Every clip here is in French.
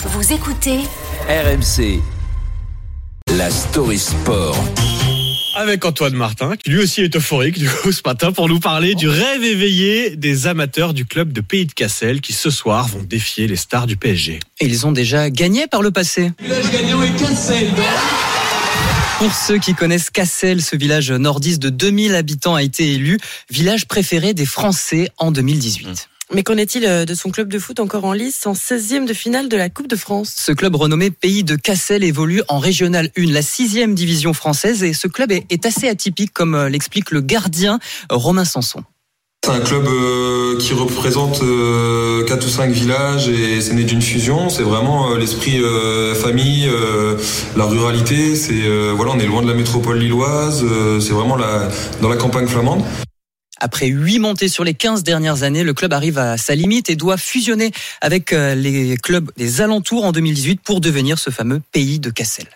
Vous écoutez RMC, la story sport. Avec Antoine Martin, qui lui aussi est euphorique du coup ce matin pour nous parler du rêve éveillé des amateurs du club de Pays de Cassel qui ce soir vont défier les stars du PSG. Et ils ont déjà gagné par le passé. Village gagnant est Cassel. Pour ceux qui connaissent Cassel, ce village nordiste de 2000 habitants a été élu village préféré des Français en 2018. Mais qu'en est-il euh, de son club de foot encore en lice en 16e de finale de la Coupe de France? Ce club renommé Pays de Cassel évolue en Régional 1, la sixième division française, et ce club est, est assez atypique, comme euh, l'explique le gardien euh, Romain Sanson. C'est un club euh, qui représente euh, 4 ou 5 villages et c'est né d'une fusion. C'est vraiment euh, l'esprit euh, famille, euh, la ruralité. Euh, voilà, on est loin de la métropole lilloise. euh, c'est vraiment dans la campagne flamande. Après huit montées sur les 15 dernières années, le club arrive à sa limite et doit fusionner avec euh, les clubs des alentours en 2018 pour devenir ce fameux Pays de Cassel.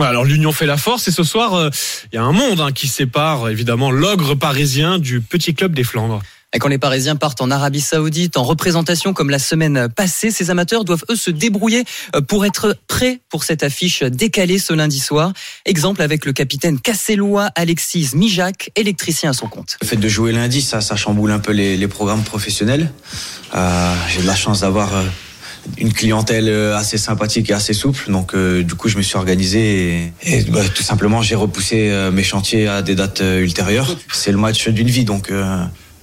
Alors l'union fait la force et ce soir euh, il y a un monde hein, qui sépare évidemment l'ogre parisien du petit club des Flandres. Et quand les Parisiens partent en Arabie Saoudite en représentation comme la semaine passée, ces amateurs doivent eux se débrouiller euh, pour être prêts pour cette affiche décalée ce lundi soir. Exemple avec le capitaine cassellois Alexis Mijac, électricien à son compte. Le fait de jouer lundi, ça, ça chamboule un peu les, les programmes professionnels. Euh, J'ai de la chance d'avoir euh, une clientèle euh, assez sympathique et assez souple. Donc, euh, du coup, je me suis organisé et, bah, tout simplement, j'ai repoussé euh, mes chantiers à des dates euh, ultérieures. C'est le match d'une vie, donc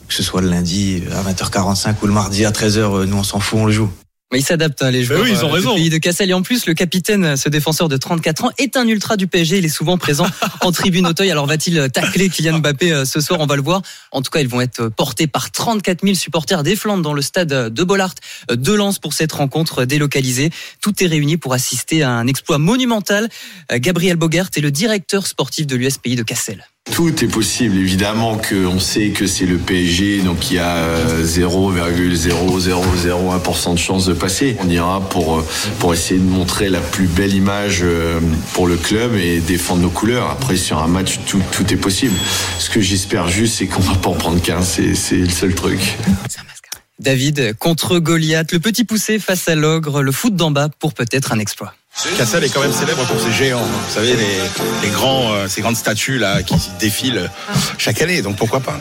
que ce soit le lundi à 20h45 ou le mardi à 13h, euh, nous on s'en fout, on le joue. Mais ils s'adaptent, hein, les joueurs oui, ils ont euh, raison. pays de Cassel. Et en plus, le capitaine, ce défenseur de 34 ans, est un ultra du PSG. Il est souvent présent en tribune Auteuil. Alors va-t-il tacler Kylian Mbappé euh, ce soir? On va le voir. En tout cas, ils vont être portés par 34 000 supporters des Flandres dans le stade de Bollard de Lens pour cette rencontre délocalisée. Tout est réuni pour assister à un exploit monumental. Euh, Gabriel Bogert est le directeur sportif de l'US Pays de Cassel. Tout est possible, évidemment qu'on sait que c'est le PSG, donc il y a euh, 0,0001% de chance de passer. On ira pour, euh, pour essayer de montrer la plus belle image euh, pour le club et défendre nos couleurs. Après, sur un match, tout, tout est possible. Ce que j'espère juste, c'est qu'on va pas en prendre qu'un, c'est le seul truc. David contre Goliath, le petit poussé face à l'ogre, le foot d'en bas pour peut-être un exploit. Cassel est quand même célèbre pour ses géants. Vous savez, les, les grands, euh, ces grandes statues là qui défilent chaque année. Donc pourquoi pas?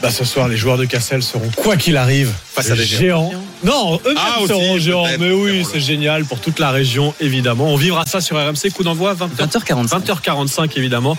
Bah ce soir les joueurs de Cassel seront quoi qu'il arrive Face à des géants. Non, eux-mêmes Ah, aussi, seront géants. Mais oui, c'est génial pour toute la région évidemment. On vivra ça sur RMC coup d'envoi 20h 20h45. 20h45 évidemment.